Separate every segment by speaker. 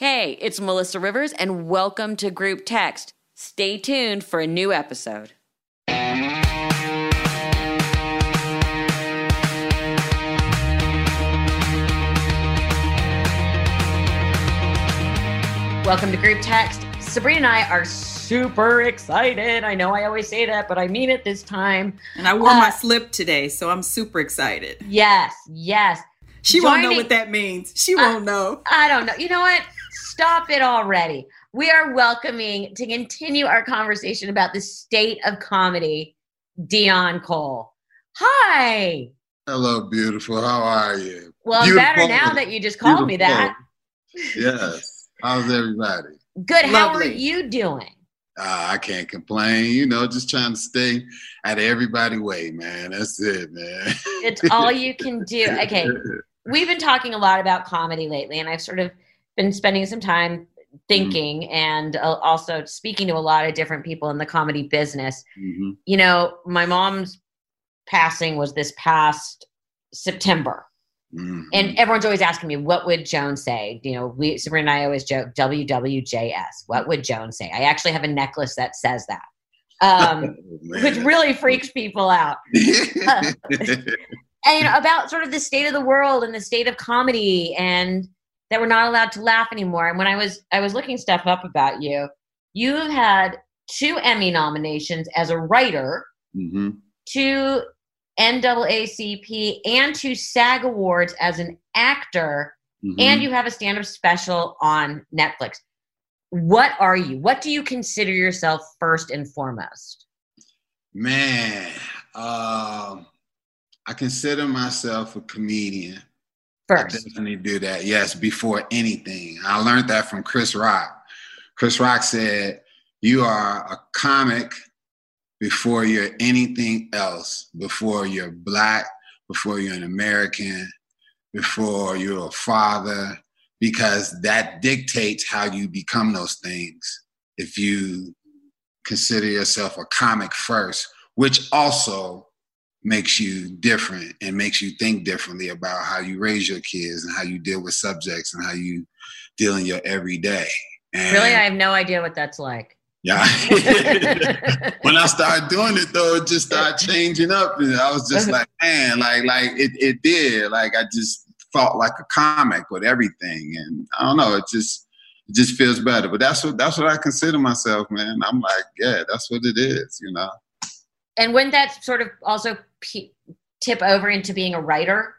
Speaker 1: Hey, it's Melissa Rivers, and welcome to Group Text. Stay tuned for a new episode. Welcome to Group Text. Sabrina and I are super excited. I know I always say that, but I mean it this time.
Speaker 2: And I wore uh, my slip today, so I'm super excited.
Speaker 1: Yes, yes.
Speaker 2: She Joining, won't know what that means. She won't know.
Speaker 1: I don't know. You know what? Stop it already. We are welcoming to continue our conversation about the state of comedy, Deon Cole. Hi.
Speaker 3: Hello, beautiful. How are you?
Speaker 1: Well, I'm better now that you just called beautiful. me that.
Speaker 3: yes. How's everybody?
Speaker 1: Good. Lovely. How are you doing?
Speaker 3: Uh, I can't complain. You know, just trying to stay out of everybody way, man. That's it, man.
Speaker 1: it's all you can do. Okay. We've been talking a lot about comedy lately, and I've sort of been spending some time thinking mm-hmm. and uh, also speaking to a lot of different people in the comedy business. Mm-hmm. You know, my mom's passing was this past September. Mm-hmm. And everyone's always asking me, what would Joan say? You know, we Sabrina and I always joke WWJS. What would Joan say? I actually have a necklace that says that, um, oh, which really freaks people out. and you know, about sort of the state of the world and the state of comedy, and that we're not allowed to laugh anymore. And when I was I was looking stuff up about you, you have had two Emmy nominations as a writer, mm-hmm. two NAACP and two SAG Awards as an actor, mm-hmm. and you have a stand up special on Netflix. What are you? What do you consider yourself first and foremost?
Speaker 3: Man, uh, I consider myself a comedian.
Speaker 1: First.
Speaker 3: I definitely do that. Yes, before anything. I learned that from Chris Rock. Chris Rock said, You are a comic before you're anything else, before you're black, before you're an American, before you're a father, because that dictates how you become those things. If you consider yourself a comic first, which also makes you different and makes you think differently about how you raise your kids and how you deal with subjects and how you deal in your everyday. And
Speaker 1: really, I have no idea what that's like.
Speaker 3: Yeah. when I started doing it though, it just started changing up. And I was just like, man, like like it, it did. Like I just felt like a comic with everything. And I don't know, it just it just feels better. But that's what that's what I consider myself, man. I'm like, yeah, that's what it is, you know.
Speaker 1: And wouldn't that sort of also p- tip over into being a writer?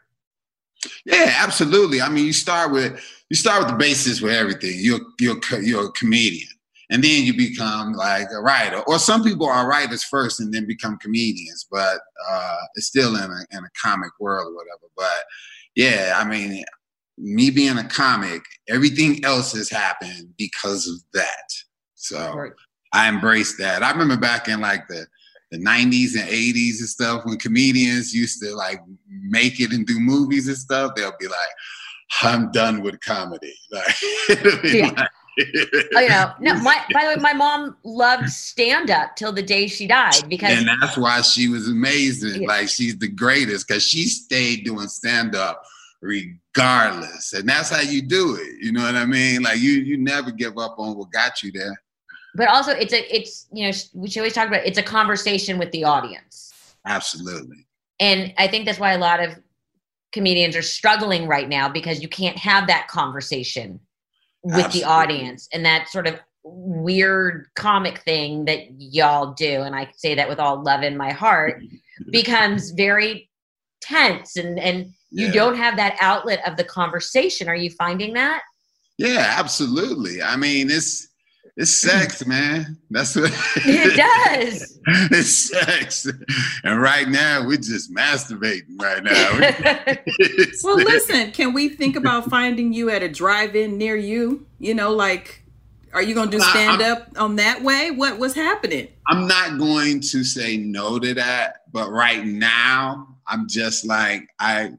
Speaker 3: Yeah, absolutely. I mean, you start with you start with the basis with everything. You're you're you're a comedian and then you become like a writer. Or some people are writers first and then become comedians, but uh, it's still in a, in a comic world or whatever. But yeah, I mean, me being a comic, everything else has happened because of that. So. I embrace that. I remember back in like the the 90s and 80s and stuff when comedians used to like make it and do movies and stuff, they'll be like, I'm done with comedy. Like,
Speaker 1: yeah. like oh, you know, no. My, by the way, my mom loved stand up till the day she died because,
Speaker 3: and that's why she was amazing. Yeah. Like she's the greatest because she stayed doing stand up regardless, and that's how you do it. You know what I mean? Like you, you never give up on what got you there.
Speaker 1: But also, it's a, it's you know, we always talk about. It's a conversation with the audience.
Speaker 3: Absolutely.
Speaker 1: And I think that's why a lot of comedians are struggling right now because you can't have that conversation with Absolutely. the audience and that sort of weird comic thing that y'all do and i say that with all love in my heart becomes very tense and and you yeah. don't have that outlet of the conversation are you finding that
Speaker 3: yeah absolutely i mean it's it's sex, man. That's what
Speaker 1: it does.
Speaker 3: it's sex. And right now we're just masturbating right now.
Speaker 2: well, listen, can we think about finding you at a drive-in near you? You know, like are you gonna do stand up on that way? What what's happening?
Speaker 3: I'm not going to say no to that, but right now I'm just like I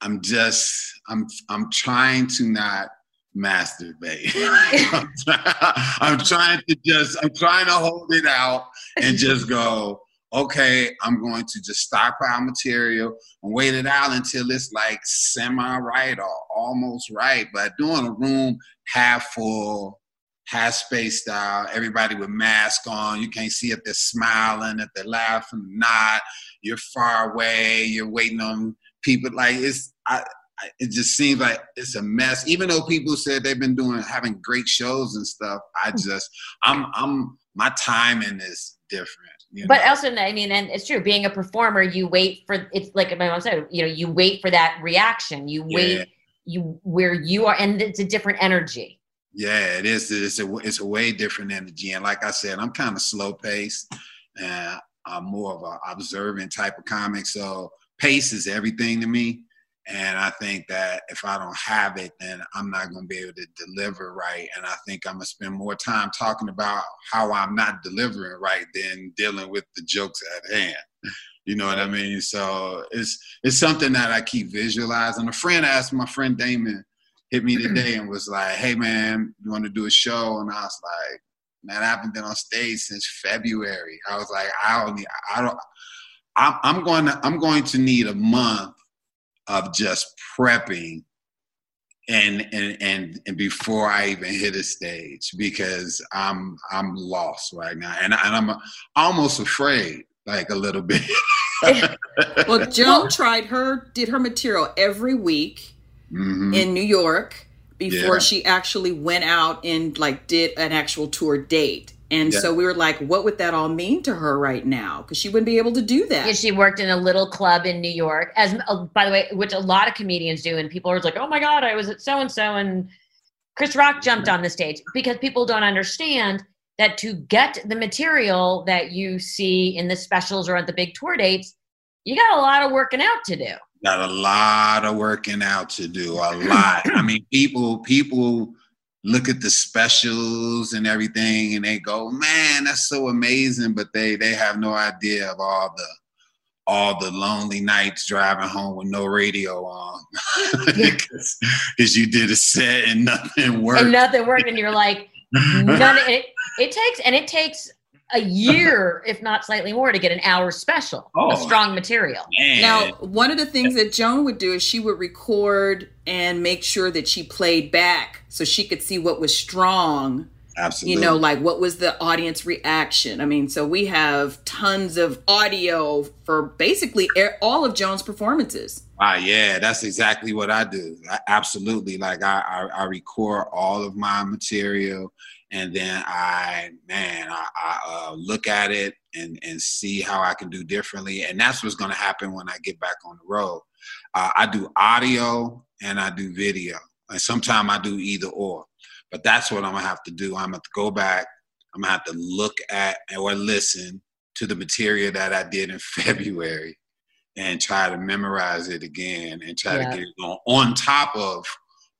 Speaker 3: I'm just I'm I'm trying to not masturbate. I'm, trying to just, I'm trying to hold it out and just go, okay, I'm going to just stockpile material and wait it out until it's like semi right or almost right. But doing a room half full, half space style, everybody with mask on, you can't see if they're smiling, if they're laughing, or not. You're far away, you're waiting on people. Like it's, I, it just seems like it's a mess. Even though people said they've been doing having great shows and stuff, I hmm. just I'm I'm my timing is different.
Speaker 1: but know? also, I mean, and it's true. Being a performer, you wait for it's like my mom said. You know, you wait for that reaction. You wait. Yeah. You where you are, and it's a different energy.
Speaker 3: Yeah, it is. It's a it's a way different energy. And like I said, I'm kind of slow paced, and I'm more of an observant type of comic. So pace is everything to me. And I think that if I don't have it, then I'm not going to be able to deliver right. And I think I'm going to spend more time talking about how I'm not delivering right than dealing with the jokes at hand. You know what I mean? So it's it's something that I keep visualizing. A friend asked my friend Damon hit me today and was like, "Hey man, you want to do a show?" And I was like, "Man, I haven't been on stage since February." I was like, "I don't need, I don't." I'm, I'm going to I'm going to need a month of just prepping and and and and before I even hit a stage because I'm I'm lost right now and, and I'm almost afraid like a little bit.
Speaker 2: well, Joan tried her did her material every week mm-hmm. in New York before yeah. she actually went out and like did an actual tour date. And yeah. so we were like, what would that all mean to her right now? Because she wouldn't be able to do that.
Speaker 1: Yeah, she worked in a little club in New York, as uh, by the way, which a lot of comedians do. And people are like, oh my God, I was at so and so, and Chris Rock jumped on the stage because people don't understand that to get the material that you see in the specials or at the big tour dates, you got a lot of working out to do.
Speaker 3: Got a lot of working out to do. A lot. I mean, people, people look at the specials and everything and they go man that's so amazing but they they have no idea of all the all the lonely nights driving home with no radio on. Because you did a set and nothing worked.
Speaker 1: And nothing worked and you're like none it, it takes and it takes a year, if not slightly more, to get an hour special oh, of strong material.
Speaker 2: Man. Now, one of the things that Joan would do is she would record and make sure that she played back so she could see what was strong.
Speaker 3: Absolutely.
Speaker 2: You know, like what was the audience reaction? I mean, so we have tons of audio for basically all of Joan's performances.
Speaker 3: Ah, yeah, that's exactly what I do. I, absolutely. Like I, I, I record all of my material and then I, man, I, I uh, look at it and and see how I can do differently, and that's what's going to happen when I get back on the road. Uh, I do audio and I do video, and sometimes I do either or. But that's what I'm gonna have to do. I'm gonna have to go back. I'm gonna have to look at or listen to the material that I did in February and try to memorize it again and try yeah. to get it on, on top of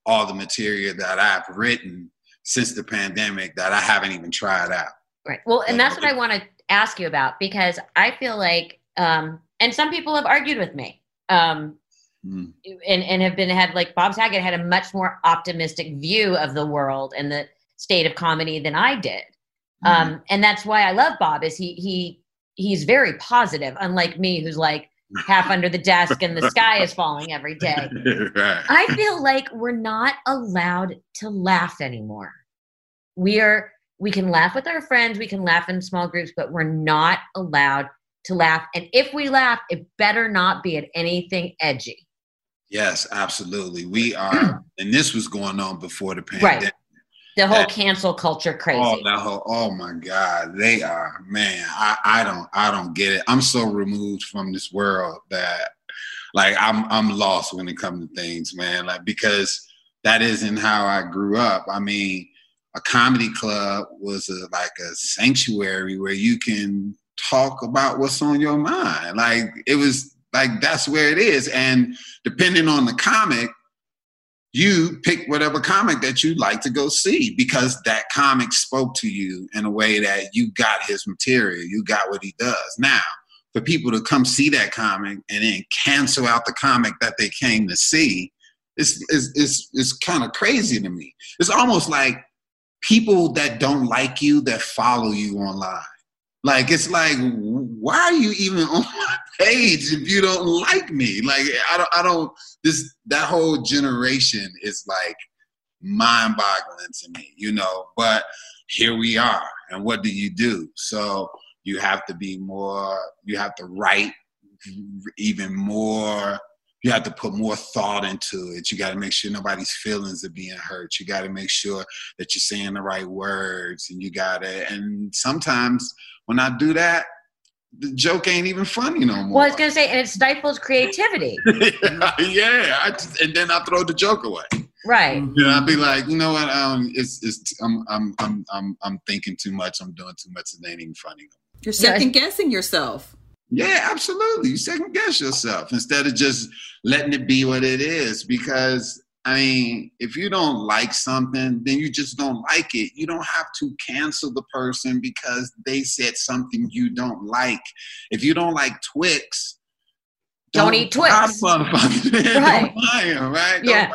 Speaker 3: all the material that I've written since the pandemic that I haven't even tried out.
Speaker 1: Right. Well, and that's what I want to ask you about because I feel like, um, and some people have argued with me, um, mm. and and have been had like Bob Saget had a much more optimistic view of the world and the state of comedy than I did, mm. um, and that's why I love Bob. Is he he he's very positive, unlike me, who's like half under the desk and the sky is falling every day. right. I feel like we're not allowed to laugh anymore. We are we can laugh with our friends, we can laugh in small groups, but we're not allowed to laugh. And if we laugh, it better not be at anything edgy.
Speaker 3: Yes, absolutely. We are, and this was going on before the pandemic. Right
Speaker 1: the whole that, cancel culture oh, crazy.
Speaker 3: Oh, whole, oh my God, they are man. I, I don't I don't get it. I'm so removed from this world that like I'm I'm lost when it comes to things, man. Like because that isn't how I grew up. I mean, a comedy club was a, like a sanctuary where you can talk about what's on your mind. Like it was like that's where it is. And depending on the comic, you pick whatever comic that you'd like to go see because that comic spoke to you in a way that you got his material, you got what he does. Now, for people to come see that comic and then cancel out the comic that they came to see, it's it's it's, it's kind of crazy to me. It's almost like people that don't like you that follow you online. Like it's like, why are you even on page if you don't like me? Like I don't, I don't. This that whole generation is like mind-boggling to me, you know. But here we are, and what do you do? So you have to be more. You have to write even more you have to put more thought into it. You got to make sure nobody's feelings are being hurt. You got to make sure that you're saying the right words, and you got to. And sometimes when I do that, the joke ain't even funny no more.
Speaker 1: Well, I was gonna say, and it stifles creativity.
Speaker 3: yeah, I just, and then I throw the joke away.
Speaker 1: Right.
Speaker 3: You know, I'd be like, you know what? Um, it's it's I'm I'm I'm I'm I'm thinking too much. I'm doing too much. It ain't even funny.
Speaker 2: You're second guessing yourself.
Speaker 3: Yeah, absolutely. You second guess yourself instead of just letting it be what it is. Because I mean, if you don't like something, then you just don't like it. You don't have to cancel the person because they said something you don't like. If you don't like Twix,
Speaker 1: don't, don't eat Twix.
Speaker 3: right. Don't buy them, right?
Speaker 1: Yeah.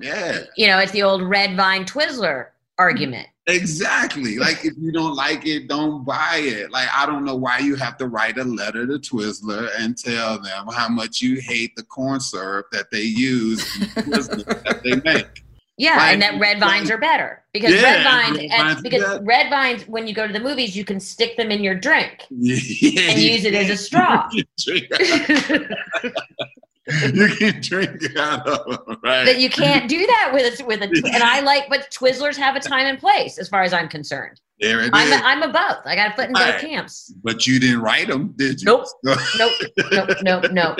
Speaker 3: Yeah.
Speaker 1: You know, it's the old red vine Twizzler argument.
Speaker 3: Exactly. Like if you don't like it, don't buy it. Like I don't know why you have to write a letter to Twizzler and tell them how much you hate the corn syrup that they use that they make.
Speaker 1: Yeah, like, and that red vines are better because yeah, red vines, red vines because red vines when you go to the movies you can stick them in your drink yeah, and use it as a straw.
Speaker 3: you can drink out of them, right?
Speaker 1: That you can't do that with a, with a and I like, but Twizzlers have a time and place as far as I'm concerned.
Speaker 3: There it
Speaker 1: I'm
Speaker 3: is.
Speaker 1: A, I'm a both. I got a foot in both camps.
Speaker 3: But you didn't write them, did you?
Speaker 1: Nope. nope. Nope. Nope. Nope.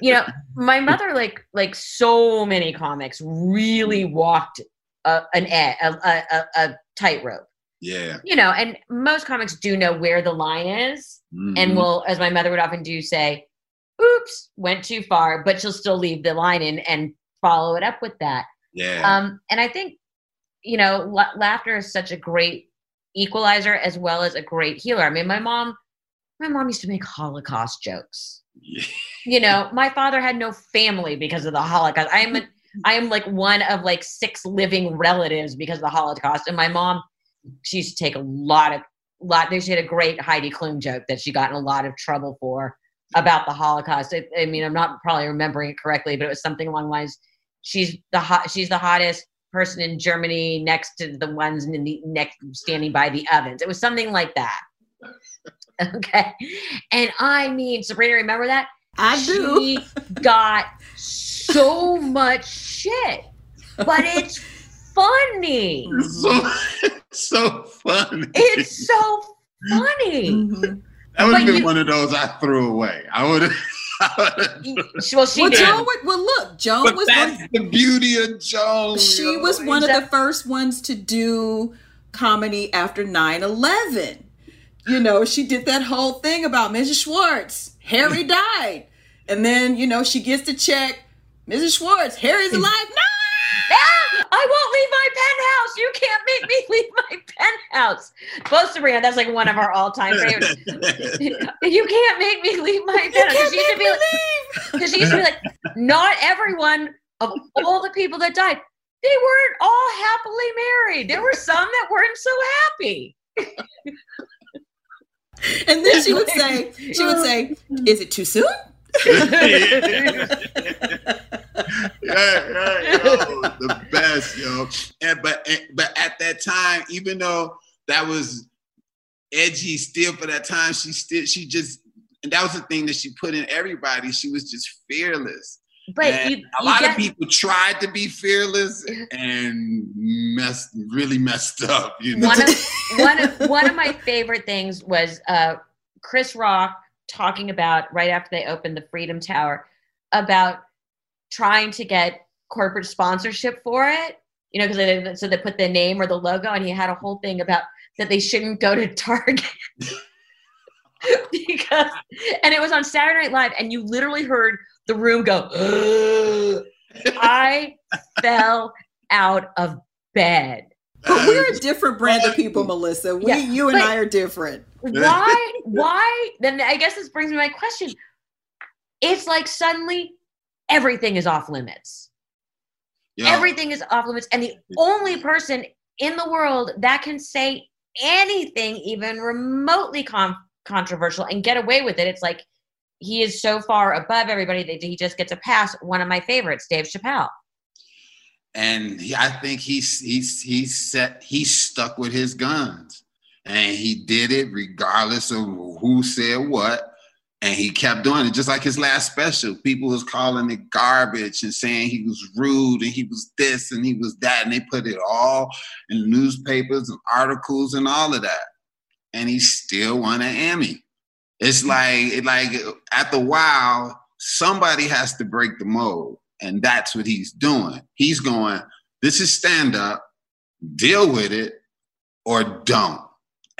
Speaker 1: You know, my mother, like like so many comics, really walked a, an a, a, a, a tightrope.
Speaker 3: Yeah.
Speaker 1: You know, and most comics do know where the line is, mm-hmm. and will, as my mother would often do, say, oops, went too far, but she'll still leave the line in and follow it up with that.
Speaker 3: Yeah.
Speaker 1: Um, and I think, you know, la- laughter is such a great equalizer as well as a great healer. I mean, my mom, my mom used to make Holocaust jokes. Yeah. You know, my father had no family because of the Holocaust. I am, a, I am like one of like six living relatives because of the Holocaust, and my mom, she used to take a lot of lot. She had a great Heidi Klum joke that she got in a lot of trouble for about the Holocaust. I, I, mean, I'm not probably remembering it correctly, but it was something along the lines. She's the hot. She's the hottest person in Germany next to the ones in the next standing by the ovens. It was something like that. okay, and I mean, Sabrina, remember that?
Speaker 2: I do.
Speaker 1: She got so much shit, but it's funny.
Speaker 3: So, so funny.
Speaker 1: It's so funny.
Speaker 3: Mm-hmm. That would have been you, one of those I threw away. I would have.
Speaker 1: well, she
Speaker 2: well,
Speaker 1: did.
Speaker 2: Joan would, well, look, Joan
Speaker 3: but
Speaker 2: was
Speaker 3: that's
Speaker 2: one,
Speaker 3: the beauty of Joan.
Speaker 2: She was one of the first ones to do comedy after 9-11. You know, she did that whole thing about Mrs. Schwartz. Harry died. And then, you know, she gets the check. Mrs. Schwartz, Harry's alive. No!
Speaker 1: Ah, I won't leave my penthouse. You can't make me leave my penthouse. Close Sabrina, that's like one of our all-time favorites. you can't make me leave my penthouse.
Speaker 2: You can't make me like,
Speaker 1: leave. Because she used to be like, not everyone of all the people that died, they weren't all happily married. There were some that weren't so happy.
Speaker 2: and then she would say, she would say, "Is it too soon?"
Speaker 3: yeah, yeah, yo, best, yo. And but but at that time, even though that was edgy still for that time, she still she just and that was the thing that she put in everybody. She was just fearless.
Speaker 1: But you,
Speaker 3: a lot of people tried to be fearless and messed really messed up. You know,
Speaker 1: one of one of one of my favorite things was uh, Chris Rock talking about right after they opened the Freedom Tower about trying to get corporate sponsorship for it you know, because they, so they put the name or the logo, and he had a whole thing about that they shouldn't go to Target. because and it was on Saturday Night Live, and you literally heard the room go. I fell out of bed.
Speaker 2: But we're a different brand of people, Melissa. We, yeah, you and I are different.
Speaker 1: Why? Why? Then I guess this brings me to my question. It's like suddenly everything is off limits. Yeah. Everything is off limits, and the only person in the world that can say anything even remotely com- controversial and get away with it, it's like he is so far above everybody that he just gets a pass. One of my favorites, Dave Chappelle
Speaker 3: and he, I think he's he's he's set he's stuck with his guns, and he did it regardless of who said what, and he kept doing it. Just like his last special, people was calling it garbage and saying he was rude and he was this and he was that, and they put it all in newspapers and articles and all of that, and he still won an Emmy. It's like like at the while somebody has to break the mold and that's what he's doing. He's going, this is stand up, deal with it or don't.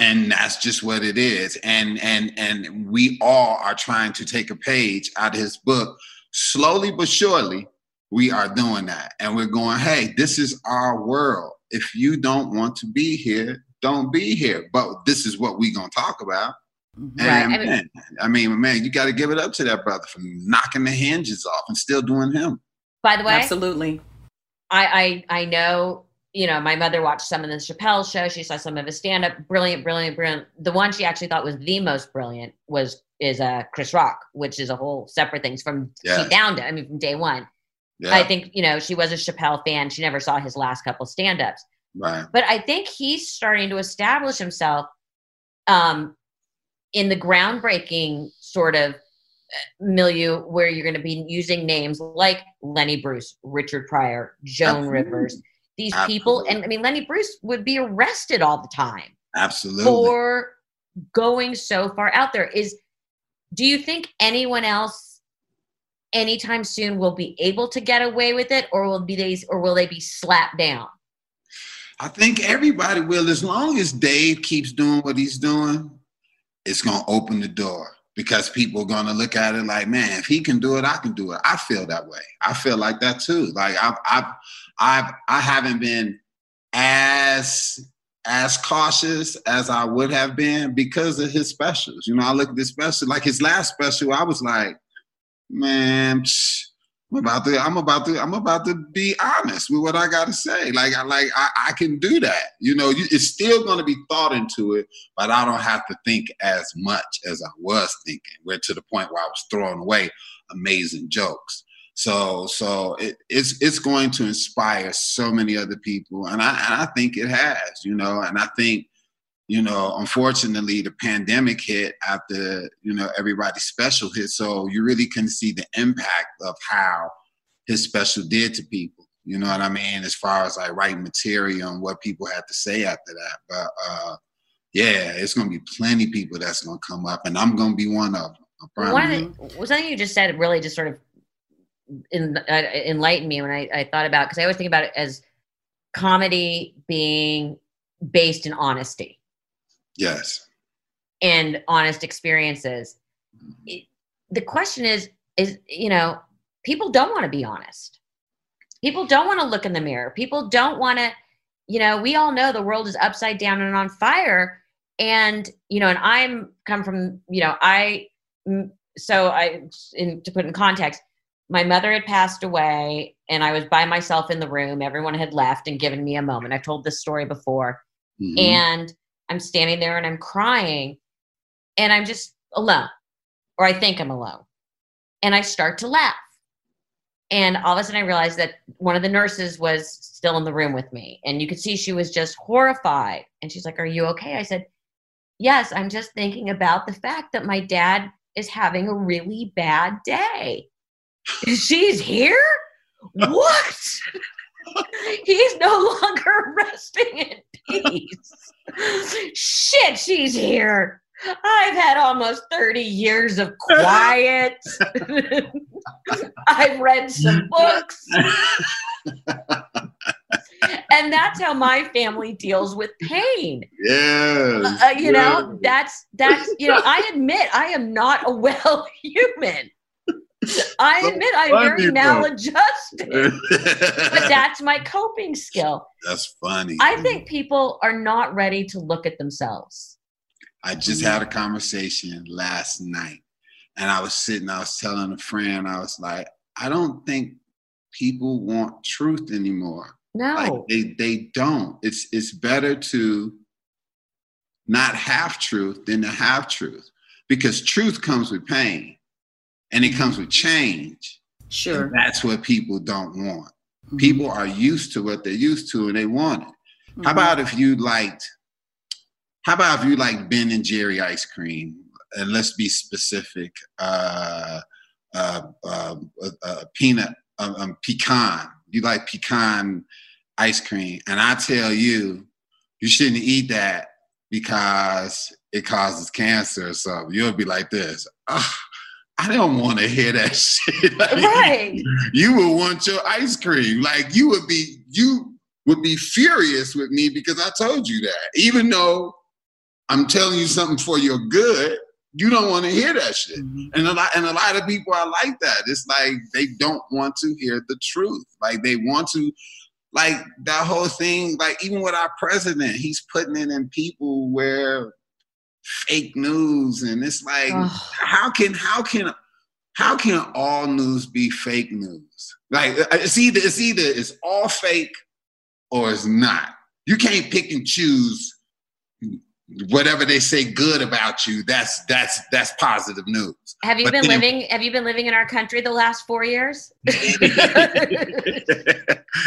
Speaker 3: And that's just what it is. And and and we all are trying to take a page out of his book. Slowly but surely, we are doing that. And we're going, hey, this is our world. If you don't want to be here, don't be here. But this is what we're gonna talk about. Right. And I mean, man, I mean, man, you got to give it up to that brother for knocking the hinges off and still doing him.
Speaker 1: By the way,
Speaker 2: absolutely.
Speaker 1: I I, I know you know, my mother watched some of the Chappelle show. She saw some of his stand up. Brilliant, brilliant, brilliant. The one she actually thought was the most brilliant was is uh Chris Rock, which is a whole separate thing from yeah. down to I mean from day one. Yeah. I think, you know, she was a Chappelle fan. She never saw his last couple stand ups.
Speaker 3: Right.
Speaker 1: But I think he's starting to establish himself um in the groundbreaking sort of milieu where you're going to be using names like Lenny Bruce, Richard Pryor, Joan Absolutely. Rivers, these Absolutely. people. And I mean, Lenny Bruce would be arrested all the time.
Speaker 3: Absolutely.
Speaker 1: For going so far out there. Is do you think anyone else anytime soon will be able to get away with it or will be they or will they be slapped down?
Speaker 3: I think everybody will as long as Dave keeps doing what he's doing, it's gonna open the door because people are going to look at it like, man, if he can do it, I can do it. I feel that way. I feel like that too. Like I've, I've, I've, I haven't been as as cautious as I would have been because of his specials. You know, I look at this special, like his last special, I was like, man, psh, I'm about to, I'm about to, I'm about to be honest with what I got to say. Like, I like, I, I can do that. You know, it's still going to be thought into it, but I don't have to think as much as I was thinking. We're to the point where I was throwing away amazing jokes. So, so it, it's it's going to inspire so many other people, and I and I think it has. You know, and I think you know, unfortunately, the pandemic hit after, you know, everybody's special hit. So you really can see the impact of how his special did to people. You know what I mean? As far as like writing material and what people had to say after that. But uh, yeah, it's going to be plenty of people that's going to come up, and I'm going to be one of them.
Speaker 1: One something you just said really just sort of in, uh, enlightened me when I, I thought about because I always think about it as comedy being based in honesty
Speaker 3: Yes.
Speaker 1: And honest experiences. It, the question is, is, you know, people don't want to be honest. People don't want to look in the mirror. People don't want to, you know, we all know the world is upside down and on fire. And, you know, and I'm come from, you know, I, so I, in, to put in context, my mother had passed away and I was by myself in the room. Everyone had left and given me a moment. I've told this story before. Mm-hmm. And I'm standing there and I'm crying and I'm just alone, or I think I'm alone. And I start to laugh. And all of a sudden, I realized that one of the nurses was still in the room with me. And you could see she was just horrified. And she's like, Are you okay? I said, Yes, I'm just thinking about the fact that my dad is having a really bad day. She's here? What? He's no longer resting in peace. Shit, she's here. I've had almost 30 years of quiet. I've read some books. and that's how my family deals with pain.
Speaker 3: Yeah.
Speaker 1: Uh, you know, that's that's you know, I admit I am not a well human. I admit I'm very maladjusted, but that's my coping skill.
Speaker 3: That's funny.
Speaker 1: I think people are not ready to look at themselves.
Speaker 3: I just had a conversation last night, and I was sitting, I was telling a friend, I was like, I don't think people want truth anymore.
Speaker 1: No,
Speaker 3: like they they don't. It's it's better to not have truth than to have truth because truth comes with pain and it comes with change.
Speaker 2: Sure.
Speaker 3: And that's what people don't want. Mm-hmm. People are used to what they're used to and they want it. Mm-hmm. How about if you liked, how about if you like Ben and Jerry ice cream? And let's be specific. Uh, uh, uh, uh peanut, um, um, pecan. You like pecan ice cream. And I tell you, you shouldn't eat that because it causes cancer or something. You'll be like this. Oh, I don't want to hear that shit.
Speaker 1: Like, right.
Speaker 3: You would want your ice cream. Like you would be, you would be furious with me because I told you that. Even though I'm telling you something for your good, you don't want to hear that shit. Mm-hmm. And a lot and a lot of people are like that. It's like they don't want to hear the truth. Like they want to like that whole thing, like even with our president, he's putting it in people where fake news. And it's like how can how can how can all news be fake news? Like uh, it's either it's either it's all fake or it's not. You can't pick and choose whatever they say good about you. That's that's that's positive news.
Speaker 1: Have you but been then, living have you been living in our country the last four years?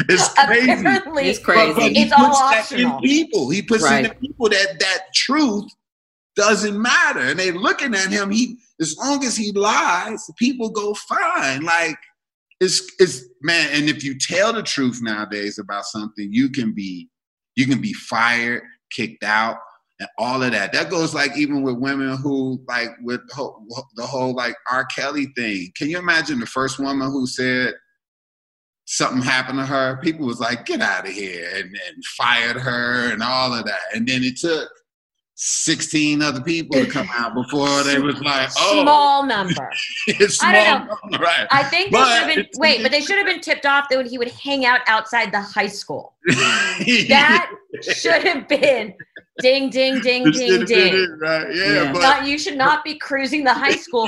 Speaker 3: It's crazy.
Speaker 2: Apparently, it's crazy
Speaker 1: but, but it's all optional.
Speaker 3: people. He puts right. in the people that that truth doesn't matter. And they're looking at him. He as long as he lies, people go fine. Like it's it's man. And if you tell the truth nowadays about something, you can be you can be fired, kicked out, and all of that. That goes like even with women who like with the whole like R. Kelly thing. Can you imagine the first woman who said something happened to her? People was like, get out of here, and, and fired her and all of that. And then it took 16 other people to come out before they was like, oh.
Speaker 1: Small number.
Speaker 3: small I don't know. Number, right.
Speaker 1: I think they should have been, wait, but they should have been tipped off that he would hang out outside the high school. that should have been ding, ding, ding, ding, ding. It,
Speaker 3: right. Yeah, yeah.
Speaker 1: But, not, you should not be cruising the high school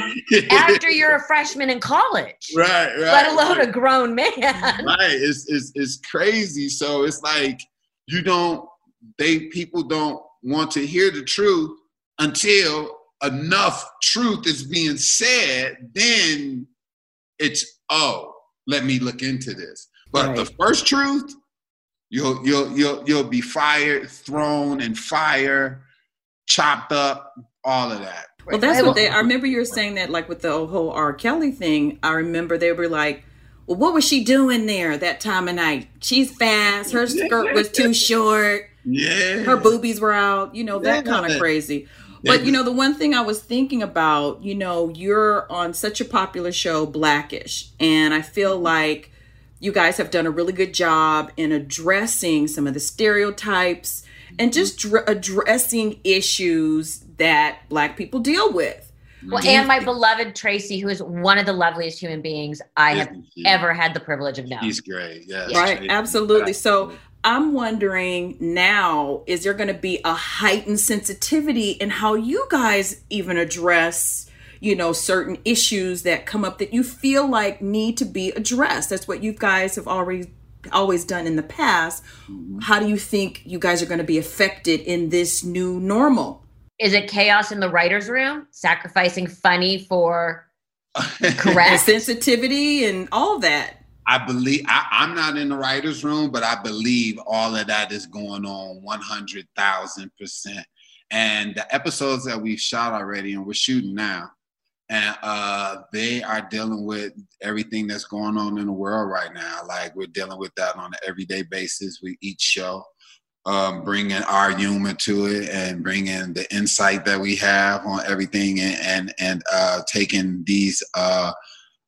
Speaker 1: after you're a freshman in college.
Speaker 3: Right, right.
Speaker 1: Let alone a grown man.
Speaker 3: Right. It's, it's, it's crazy. So it's like, you don't, they, people don't, want to hear the truth until enough truth is being said, then it's, oh, let me look into this. But right. the first truth, you'll you'll you'll you'll be fired, thrown in fire, chopped up, all of that.
Speaker 2: Well, that's what they. I remember you were saying that, like with the whole R. Kelly thing. I remember they were like, "Well, what was she doing there that time of night? She's fast. Her skirt was too short.
Speaker 3: Yeah.
Speaker 2: Her boobies were out, you know, that yeah. kind of crazy. But you know, the one thing I was thinking about, you know, you're on such a popular show, Blackish, and I feel like you guys have done a really good job in addressing some of the stereotypes and just dr- addressing issues that black people deal with.
Speaker 1: Well, and my beloved Tracy, who is one of the loveliest human beings I have ever had the privilege of knowing.
Speaker 3: He's great. Yes.
Speaker 2: Right. Absolutely. So I'm wondering now, is there going to be a heightened sensitivity in how you guys even address, you know, certain issues that come up that you feel like need to be addressed? That's what you guys have already always done in the past. Mm-hmm. How do you think you guys are going to be affected in this new normal?
Speaker 1: Is it chaos in the writer's room? Sacrificing funny for correct
Speaker 2: sensitivity and all that.
Speaker 3: I believe I, am not in the writer's room, but I believe all of that is going on 100,000 percent. And the episodes that we've shot already and we're shooting now, and uh, they are dealing with everything that's going on in the world right now. Like we're dealing with that on an everyday basis with each show, um, bringing our humor to it and bringing the insight that we have on everything, and and, and uh, taking these. Uh,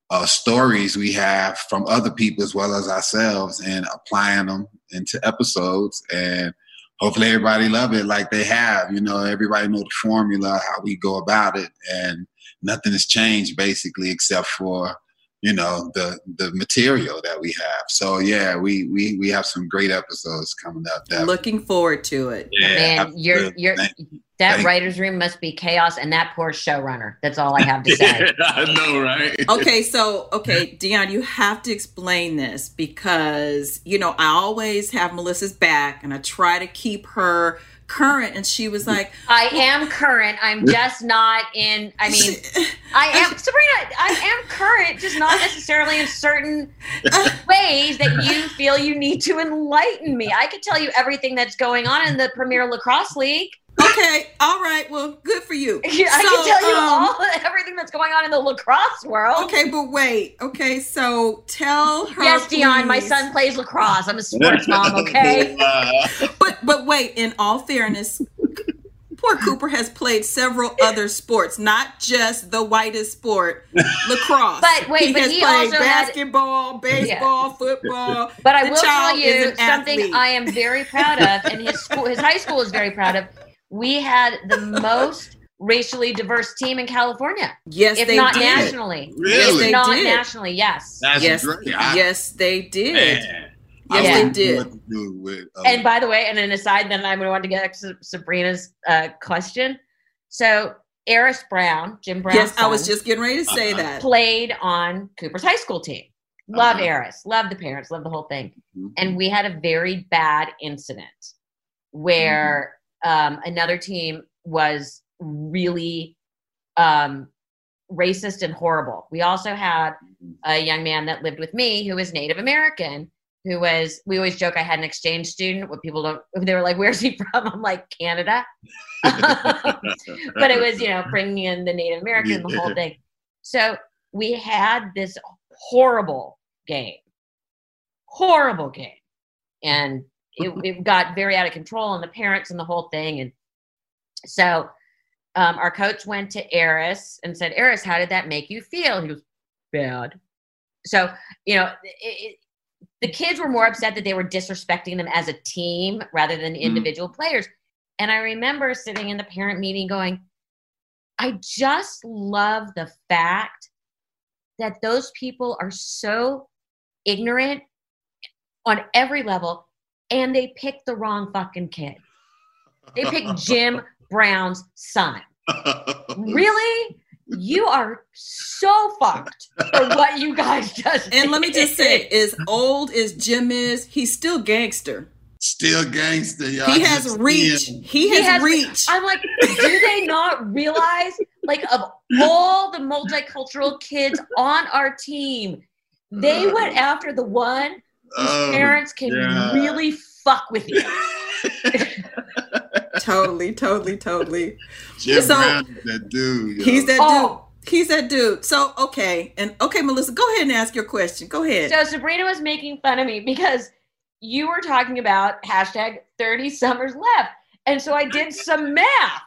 Speaker 3: uh, stories we have from other people as well as ourselves and applying them into episodes. And hopefully everybody love it like they have you know everybody know the formula how we go about it. And nothing has changed basically except for you know the the material that we have so yeah we we we have some great episodes coming up that
Speaker 2: looking forward to it
Speaker 1: yeah man you're you're that writer's room must be chaos and that poor showrunner. That's all I have to say.
Speaker 3: I know, right?
Speaker 2: okay, so okay, Deon, you have to explain this because you know I always have Melissa's back and I try to keep her current and she was like
Speaker 1: i am current. I'm just not in i mean i am sabrina i am current just not necessarily in certain ways that you feel you need to enlighten me. I could tell you everything that's going on in the premier lacrosse league
Speaker 2: okay, all right. Well, good for you.
Speaker 1: Yeah, so, I can tell you um, all everything that's going on in the lacrosse world.
Speaker 2: Okay, but wait. Okay, so tell her.
Speaker 1: Yes, Deon. Please. My son plays lacrosse. I'm a sports mom. Okay.
Speaker 2: but but wait. In all fairness, poor Cooper has played several other sports, not just the whitest sport, lacrosse.
Speaker 1: But wait,
Speaker 2: he
Speaker 1: but
Speaker 2: has
Speaker 1: he
Speaker 2: played
Speaker 1: also
Speaker 2: baseball, had, baseball, yeah. football.
Speaker 1: But I will tell you something athlete. I am very proud of, and his school, his high school is very proud of we had the most racially diverse team in California.
Speaker 2: Yes,
Speaker 1: if
Speaker 2: they
Speaker 1: not
Speaker 2: did.
Speaker 1: nationally.
Speaker 3: Really?
Speaker 1: If not did. nationally, yes.
Speaker 3: That's
Speaker 2: yes,
Speaker 3: great.
Speaker 2: yes, they did.
Speaker 1: Man.
Speaker 2: Yes,
Speaker 1: yeah.
Speaker 2: they did.
Speaker 3: With,
Speaker 1: um, and by the way, and an aside, then I'm going to want to get to Sabrina's uh, question. So Aris Brown, Jim Brown.
Speaker 2: Yes, I was just getting ready to say uh-huh. that.
Speaker 1: Played on Cooper's high school team. Love uh-huh. Aris, love the parents, love the whole thing. Mm-hmm. And we had a very bad incident where um, another team was really um, racist and horrible. We also had a young man that lived with me who was Native American, who was, we always joke I had an exchange student. What people don't, they were like, where's he from? I'm like, Canada. but it was, you know, bringing in the Native American, the whole thing. So we had this horrible game, horrible game. And it, it got very out of control and the parents and the whole thing. And so um, our coach went to Aris and said, Aris, how did that make you feel? He was bad. So, you know, it, it, the kids were more upset that they were disrespecting them as a team rather than mm-hmm. individual mm. players. And I remember sitting in the parent meeting going, I just love the fact that those people are so ignorant on every level and they picked the wrong fucking kid. They picked Jim Brown's son. really? You are so fucked for what you guys just
Speaker 2: And let me just say, as old as Jim is, he's still gangster.
Speaker 3: Still gangster, y'all.
Speaker 2: He has reach. He, he has, has reach.
Speaker 1: I'm like, do they not realize, like, of all the multicultural kids on our team, they went uh-huh. after the one these oh, parents can yeah. really fuck with you.
Speaker 2: totally, totally, totally.
Speaker 3: Jim so, Brown that dude.
Speaker 2: Yo. He's that oh. dude. He's that dude. So okay, and okay, Melissa, go ahead and ask your question. Go ahead.
Speaker 1: So Sabrina was making fun of me because you were talking about hashtag 30 summers left. And so I did some math.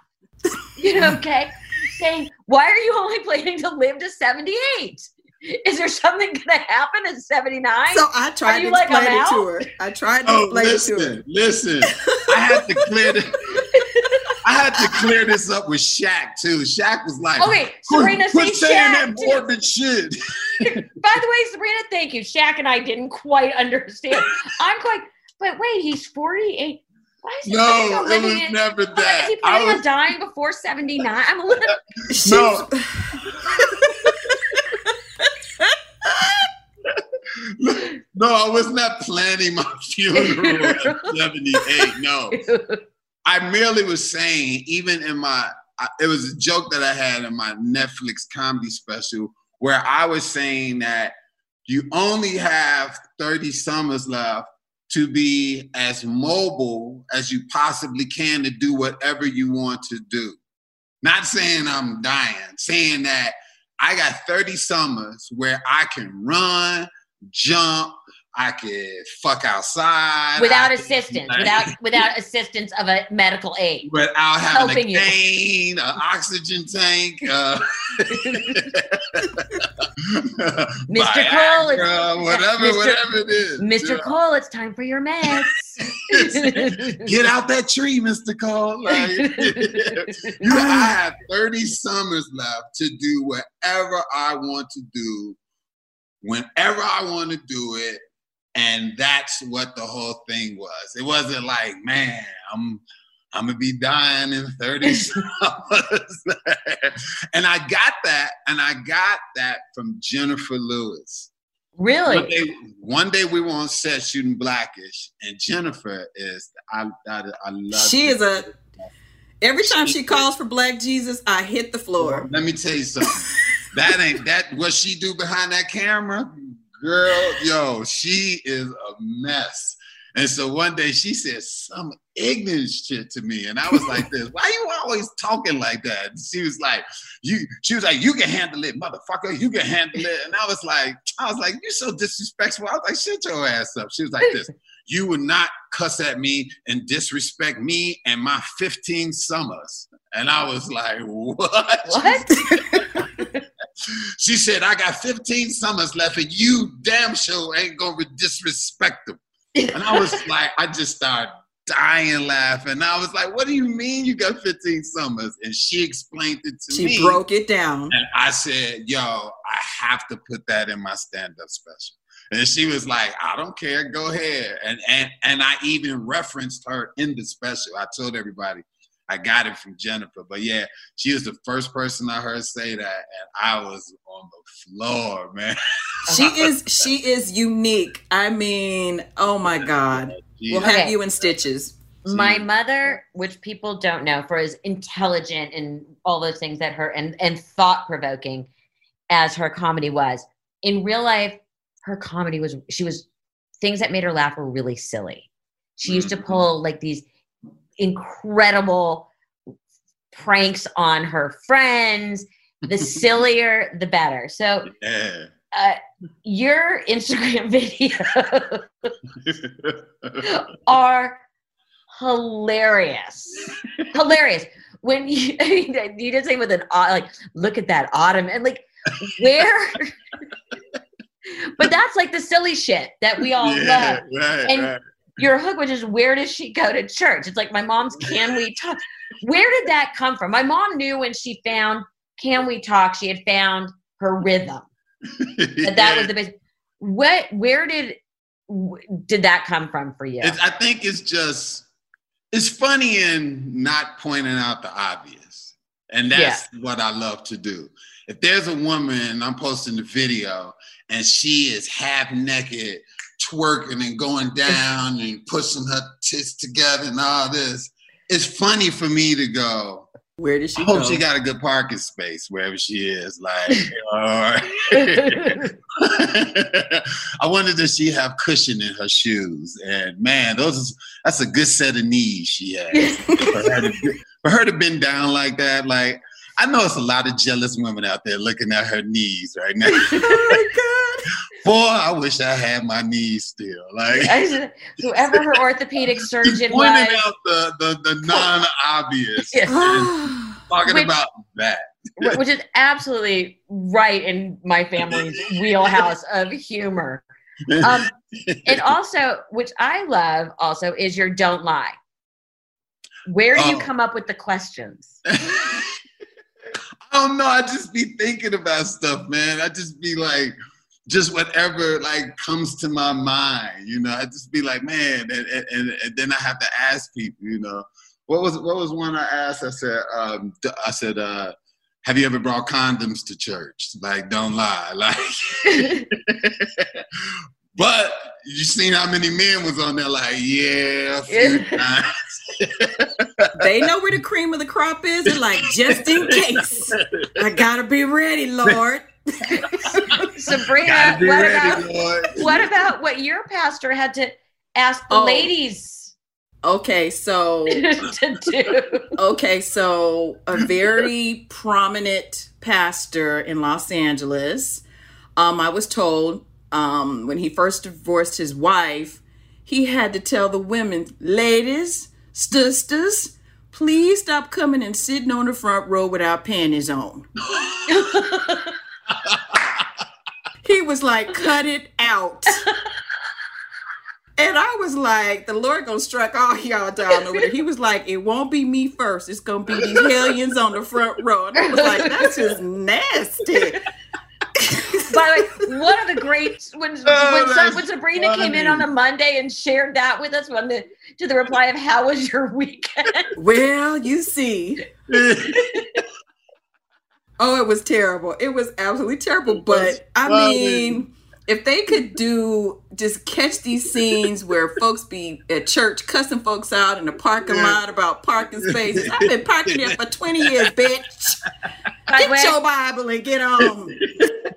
Speaker 1: You know, okay? Saying, why are you only planning to live to 78? Is there something going to happen at 79?
Speaker 2: So I tried to explain like, it to her. I tried to oh, explain
Speaker 3: listen,
Speaker 2: it to her.
Speaker 3: Listen, I had to clear this. I had to clear this up with Shaq too. Shaq was like,
Speaker 1: "Okay, Sabrina,
Speaker 3: quit,
Speaker 1: say
Speaker 3: saying
Speaker 1: Shaq
Speaker 3: that morbid shit."
Speaker 1: By the way, Sabrina, thank you. Shaq and I didn't quite understand. I'm like, but wait, he's 48. Why is
Speaker 3: no, it was in, never that.
Speaker 1: Is he planning was, on dying before 79? I'm a little.
Speaker 3: no. No, I was not planning my funeral at 78. No. I merely was saying, even in my, it was a joke that I had in my Netflix comedy special where I was saying that you only have 30 summers left to be as mobile as you possibly can to do whatever you want to do. Not saying I'm dying, saying that I got 30 summers where I can run, jump, I could fuck outside
Speaker 1: without assistance, like, without without assistance of a medical aid,
Speaker 3: without having a cane, an oxygen tank. Uh,
Speaker 1: Mr. Cole,
Speaker 3: whatever, Mr. whatever it is.
Speaker 1: Mr. Yeah. Cole, it's time for your meds.
Speaker 3: Get out that tree, Mr. Cole. Like, you, I have 30 summers left to do whatever I want to do, whenever I want to do it. And that's what the whole thing was. It wasn't like, man, I'm I'm gonna be dying in 30 summers. and I got that, and I got that from Jennifer Lewis.
Speaker 1: Really?
Speaker 3: One day, one day we were on set shooting Blackish, and Jennifer is I I, I love.
Speaker 2: She is a. Every time she calls for Black Jesus, I hit the floor.
Speaker 3: Let me tell you something. that ain't that what she do behind that camera, girl. Yo, she is a mess. And so one day she said some ignorant shit to me. And I was like this, why you always talking like that? And she was like, you, she was like, you can handle it, motherfucker. You can handle it. And I was like, I was like, you so disrespectful. I was like, shut your ass up. She was like this, you would not cuss at me and disrespect me and my 15 summers. And I was like, what?
Speaker 1: What?
Speaker 3: she said, I got 15 summers left and you damn sure ain't gonna disrespect them. And I was like, I just started dying laughing. I was like, what do you mean you got 15 summers? And she explained it to
Speaker 2: she
Speaker 3: me.
Speaker 2: She broke it down.
Speaker 3: And I said, yo, I have to put that in my stand-up special. And she was like, I don't care, go ahead. And and and I even referenced her in the special. I told everybody I got it from Jennifer. But yeah, she was the first person I heard say that, and I was on the floor, man.
Speaker 2: she is she is unique. I mean, oh my God. We'll have okay. you in stitches.
Speaker 1: My mother, which people don't know, for as intelligent and all those things that her and, and thought provoking as her comedy was, in real life, her comedy was she was things that made her laugh were really silly. She used to mm-hmm. pull like these incredible pranks on her friends. The sillier, the better. So, yeah. uh, your Instagram videos are hilarious. hilarious. When you, you did say with an like, look at that autumn and like, where? but that's like the silly shit that we all yeah, love. Right, and right your hook, which is where does she go to church? It's like my mom's Can We Talk. Where did that come from? My mom knew when she found Can We Talk, she had found her rhythm. that that was the base. What? Where did did that come from for you?
Speaker 3: It's, I think it's just it's funny in not pointing out the obvious, and that's yeah. what I love to do. If there's a woman, I'm posting the video, and she is half naked twerking and going down and pushing her tits together and all this. It's funny for me to go.
Speaker 2: Where does she?
Speaker 3: I hope
Speaker 2: go?
Speaker 3: she got a good parking space wherever she is. Like, I wonder does she have cushion in her shoes? And man, those that's a good set of knees she has. for, her to, for her to bend down like that, like I know it's a lot of jealous women out there looking at her knees right now. oh my god! Boy, I wish I had my knees still. Like
Speaker 1: whoever her orthopedic surgeon
Speaker 3: was, out the the, the non-obvious, talking which, about that,
Speaker 1: which is absolutely right in my family's wheelhouse of humor. Um, and also, which I love, also is your don't lie. Where do oh. you come up with the questions?
Speaker 3: I don't know. I just be thinking about stuff, man. I just be like, just whatever like comes to my mind, you know. I just be like, man, and, and, and then I have to ask people, you know. What was what was one I asked? I said, um, I said, uh, have you ever brought condoms to church? Like, don't lie, like. but you seen how many men was on there? Like, yeah,
Speaker 2: they know where the cream of the crop is. They're like, just in case, I gotta be ready, Lord.
Speaker 1: Sabrina, what ready, about Lord. what about what your pastor had to ask the oh. ladies?
Speaker 2: Okay, so to do. Okay, so a very prominent pastor in Los Angeles. Um, I was told um, when he first divorced his wife, he had to tell the women, ladies, sisters, please stop coming and sitting on the front row without panties on. he was like, cut it out. And I was like, the Lord gonna strike all y'all down over there. He was like, it won't be me first. It's gonna be these hellions on the front row. And I was like, that's just nasty.
Speaker 1: By the way, one of the great when oh, when, when, Sabrina funny. came in on a Monday and shared that with us when the to the reply of how was your weekend?
Speaker 2: Well, you see. oh, it was terrible. It was absolutely terrible. But I mean if they could do just catch these scenes where folks be at church cussing folks out in the parking lot about parking spaces. I've been parking there for 20 years, bitch. By get way, your Bible and get on.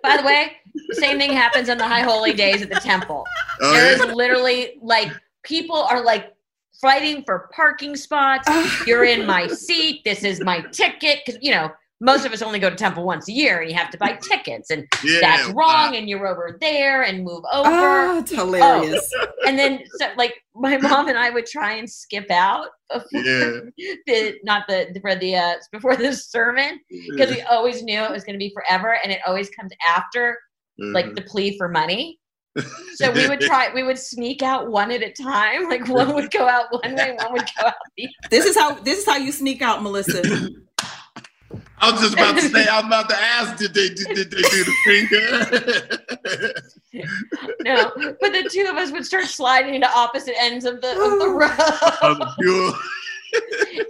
Speaker 1: By the way, same thing happens on the high holy days at the temple. Oh, There's yeah? literally like people are like fighting for parking spots. Ah. You're in my seat. This is my ticket. Cause you know, most of us only go to temple once a year and you have to buy tickets and yeah, that's wrong wow. and you're over there and move over
Speaker 2: oh it's hilarious
Speaker 1: oh. and then so, like my mom and i would try and skip out
Speaker 3: yeah.
Speaker 1: the not the for the uh before the sermon because yeah. we always knew it was going to be forever and it always comes after mm-hmm. like the plea for money so we would try we would sneak out one at a time like one would go out one way one would go out the
Speaker 2: other. this is how this is how you sneak out melissa
Speaker 3: I was just about to say, I was about to ask, did they did, did they do the
Speaker 1: finger? no, but the two of us would start sliding into opposite ends of the of the road.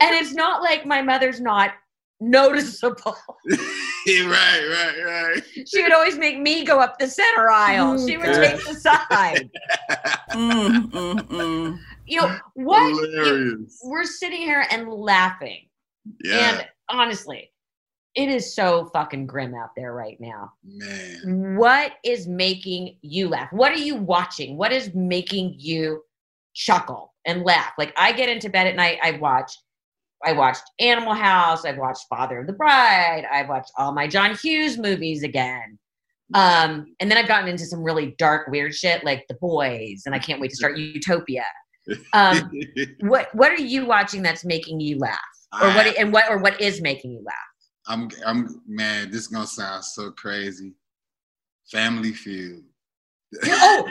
Speaker 1: and it's not like my mother's not noticeable.
Speaker 3: right, right, right.
Speaker 1: She would always make me go up the center aisle. She would take the side. Mm, mm, mm. You know what? You, we're sitting here and laughing. Yeah. And honestly, it is so fucking grim out there right now.
Speaker 3: Man.
Speaker 1: What is making you laugh? What are you watching? What is making you chuckle and laugh? Like I get into bed at night, I watch I watched Animal House, I've watched Father of the Bride, I've watched all my John Hughes movies again. Um, and then I've gotten into some really dark, weird shit like The Boys, and I can't wait to start Utopia. Um, what what are you watching that's making you laugh? Or what and what or what is making you laugh?
Speaker 3: I'm I'm man, this is gonna sound so crazy. Family Feud.
Speaker 1: oh,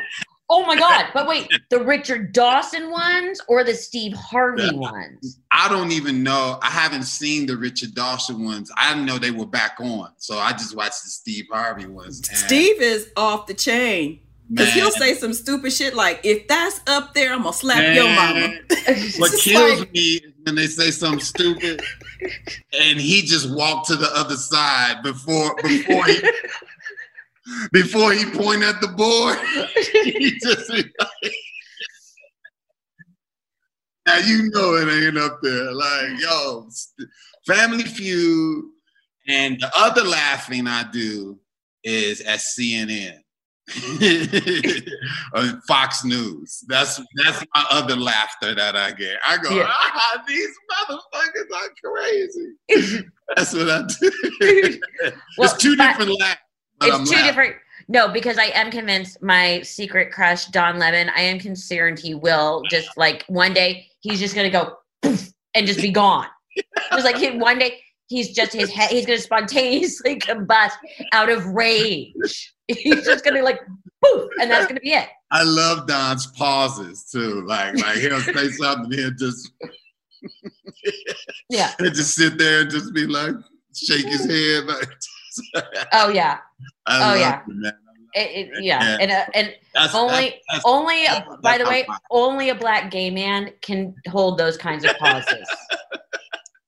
Speaker 1: oh my God! But wait, the Richard Dawson ones or the Steve Harvey yeah. ones?
Speaker 3: I don't even know. I haven't seen the Richard Dawson ones. I didn't know they were back on, so I just watched the Steve Harvey ones.
Speaker 2: Steve is off the chain. Because he'll say some stupid shit like, if that's up there, I'm going to slap Man. your mama.
Speaker 3: what kills like, me is when they say something stupid and he just walked to the other side before before he before he pointed at the board. he just now you know it ain't up there. Like, yo, Family Feud. And the other laughing I do is at CNN. Fox News. That's that's my other laughter that I get. I go, yeah. ah, these motherfuckers are crazy. that's what I do. well, it's two different laughs.
Speaker 1: It's I'm two laughing. different. No, because I am convinced my secret crush, Don Lemon, I am concerned he will just like one day he's just gonna go and just be gone. Just like one day he's just his head he's gonna spontaneously combust out of rage. He's just gonna like poof, and that's gonna be it.
Speaker 3: I love Don's pauses too. Like like he'll say something, he'll just
Speaker 1: yeah,
Speaker 3: and just sit there and just be like shake his head. Like,
Speaker 1: oh yeah, I oh yeah. It, it, it, yeah, and uh, and that's, only that's, that's, only by the way, only a black gay man can hold those kinds of pauses.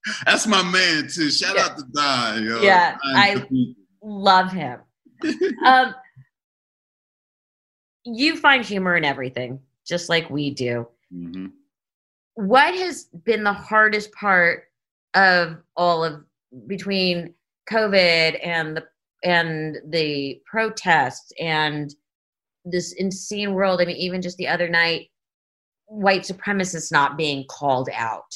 Speaker 3: That's my man too. Shout yeah. out to Don. Yo.
Speaker 1: Yeah, I love him. um, you find humor in everything, just like we do. Mm-hmm. What has been the hardest part of all of between COVID and the and the protests and this insane world? I mean, even just the other night, white supremacists not being called out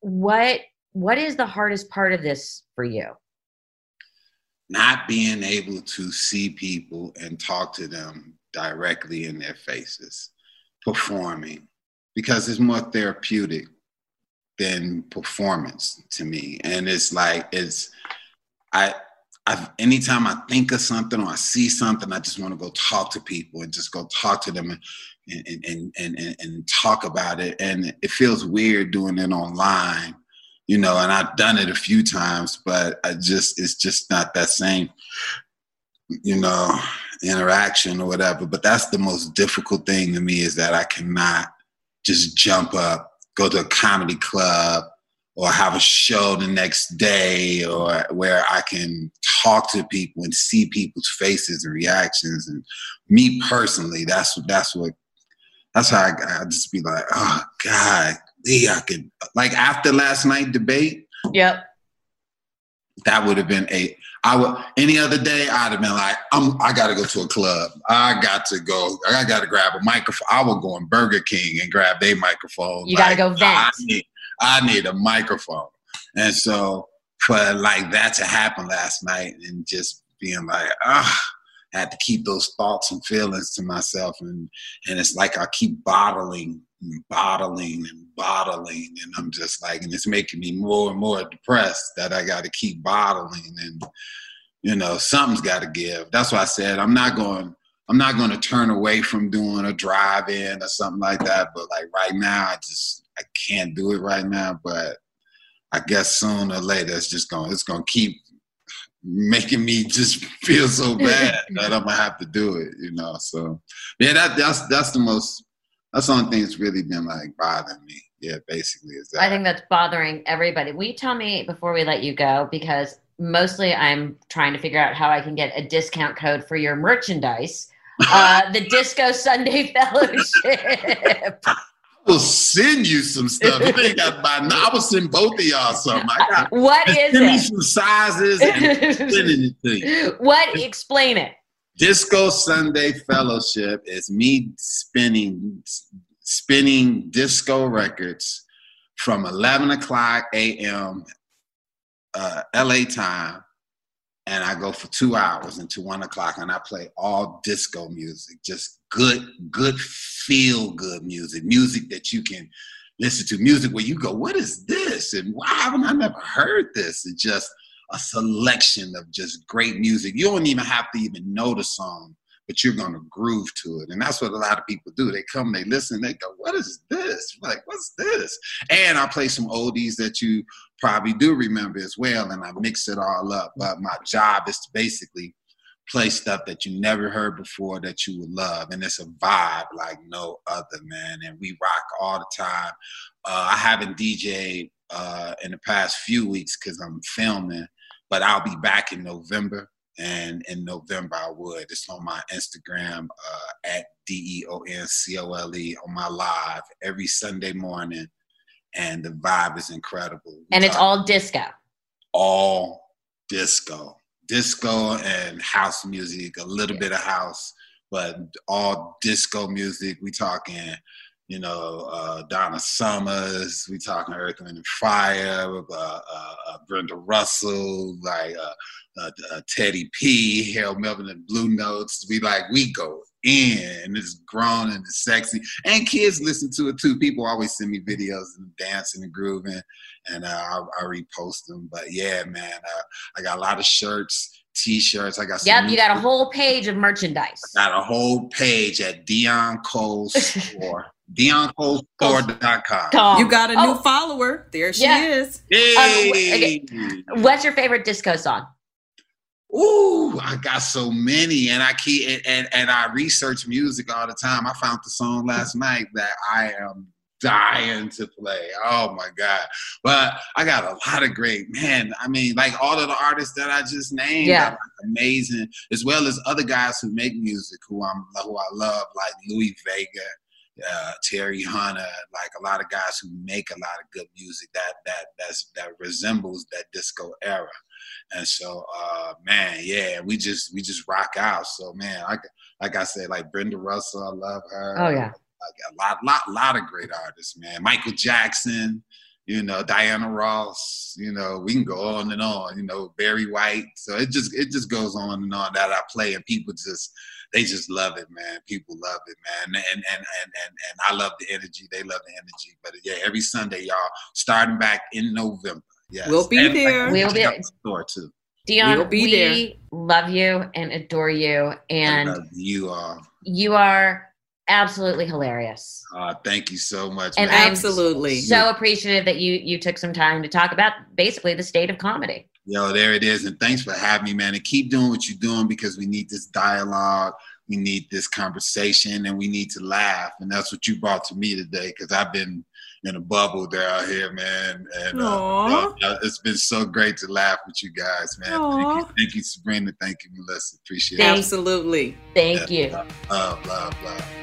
Speaker 1: what what is the hardest part of this for you
Speaker 3: not being able to see people and talk to them directly in their faces, performing, because it's more therapeutic than performance to me. And it's like it's I I anytime I think of something or I see something, I just want to go talk to people and just go talk to them and and and and, and, and talk about it. And it feels weird doing it online you know, and I've done it a few times, but I just it's just not that same, you know, interaction or whatever. But that's the most difficult thing to me is that I cannot just jump up, go to a comedy club or have a show the next day or where I can talk to people and see people's faces and reactions. And me personally, that's what, that's what that's how I, I just be like, oh God, Lee, I could like after last night debate.
Speaker 1: Yep.
Speaker 3: That would have been a I would any other day I'd have been like, I'm I gotta go to a club. I got to go, I gotta grab a microphone. I would go in Burger King and grab a microphone.
Speaker 1: You like, gotta go vent.
Speaker 3: Ah, I need, a microphone. And so for like that to happen last night and just being like, ah, I had to keep those thoughts and feelings to myself. And and it's like I keep bottling and bottling and bottling. And i'm just like and it's making me more and more depressed that i got to keep bottling. And you know something's got to give. That's why i said i'm not going i'm not going to turn away from doing a drive in or something like that. But like right now i just i can't do it right now but i guess sooner or later it's just going it's going to keep making me just feel so bad that i'm gonna have to do it you know so yeah that that's that's the most that's the only thing that's really been like bothering me. Yeah, basically is that.
Speaker 1: I think that's bothering everybody. Will you tell me before we let you go because mostly I'm trying to figure out how I can get a discount code for your merchandise. Uh, the Disco Sunday Fellowship.
Speaker 3: I will send you some stuff. You think I buy now? I will send both of y'all some. I
Speaker 1: got, what is
Speaker 3: send
Speaker 1: it?
Speaker 3: me some sizes and send anything.
Speaker 1: What? Explain it.
Speaker 3: Disco Sunday Fellowship is me spinning spinning disco records from 11 o'clock a.m. Uh, LA time, and I go for two hours until one o'clock, and I play all disco music, just good, good feel good music, music that you can listen to, music where you go, "What is this?" and why haven't I never heard this? It just a selection of just great music. You don't even have to even know the song, but you're gonna groove to it. And that's what a lot of people do. They come, they listen, they go, What is this? Like, what's this? And I play some oldies that you probably do remember as well, and I mix it all up. But my job is to basically play stuff that you never heard before that you would love. And it's a vibe like no other, man. And we rock all the time. Uh, I haven't DJed uh, in the past few weeks because I'm filming but I'll be back in November. And in November, I would. It's on my Instagram uh, at D E O N C O L E on my live every Sunday morning. And the vibe is incredible.
Speaker 1: And it's all disco.
Speaker 3: All disco. Disco and house music, a little yeah. bit of house, but all disco music. We talking you know, uh, Donna Summers, we talking Earth, Wind and Fire, uh, uh, uh, Brenda Russell, like uh, uh, Teddy P, Harold Melvin and Blue Notes. We like, we go in, and it's grown and it's sexy. And kids listen to it too. People always send me videos and dancing and grooving, and I, I, repost them. But yeah, man, I got a lot of shirts t-shirts. I got
Speaker 1: Yep, you got a whole page of merchandise.
Speaker 3: I got a whole page at Deon Cole's store. DeonColeStore.com.
Speaker 2: You got a new oh. follower. There she yeah. is.
Speaker 3: Hey.
Speaker 1: Um, What's your favorite disco song?
Speaker 3: Ooh, I got so many, and I keep and, and, and I research music all the time. I found the song last night that I am dying to play. Oh my God. But I got a lot of great, man. I mean, like all of the artists that I just named
Speaker 1: yeah.
Speaker 3: amazing, as well as other guys who make music who I'm who I love, like Louie Vega uh, Terry Hunter, like a lot of guys who make a lot of good music that that that's that resembles that disco era. And so, uh, man, yeah, we just we just rock out. So, man, like like I said, like Brenda Russell, I love her.
Speaker 1: Oh yeah,
Speaker 3: like a lot lot lot of great artists, man. Michael Jackson. you know, Diana Ross, you know, we can go on and on, you know, Barry White. So it just it just goes on and on that I play and people just they just love it, man. People love it, man. And and and and and I love the energy. They love the energy. But yeah, every Sunday, y'all, starting back in November. Yes.
Speaker 2: We'll be and there.
Speaker 1: We'll be
Speaker 3: store too.
Speaker 1: Deon, we'll be we there. love you and adore you. And
Speaker 3: you are
Speaker 1: you are absolutely hilarious.
Speaker 3: Uh, thank you so much.
Speaker 1: And man. absolutely so appreciative that you you took some time to talk about basically the state of comedy.
Speaker 3: Yo, there it is. And thanks for having me, man. And keep doing what you're doing because we need this dialogue. We need this conversation and we need to laugh. And that's what you brought to me today because I've been in a bubble there out here, man. And uh, uh, it's been so great to laugh with you guys, man. Thank you, thank you, Sabrina. Thank you, Melissa. Appreciate
Speaker 2: it. Absolutely.
Speaker 1: Thank yeah, you.
Speaker 3: Love, love, love.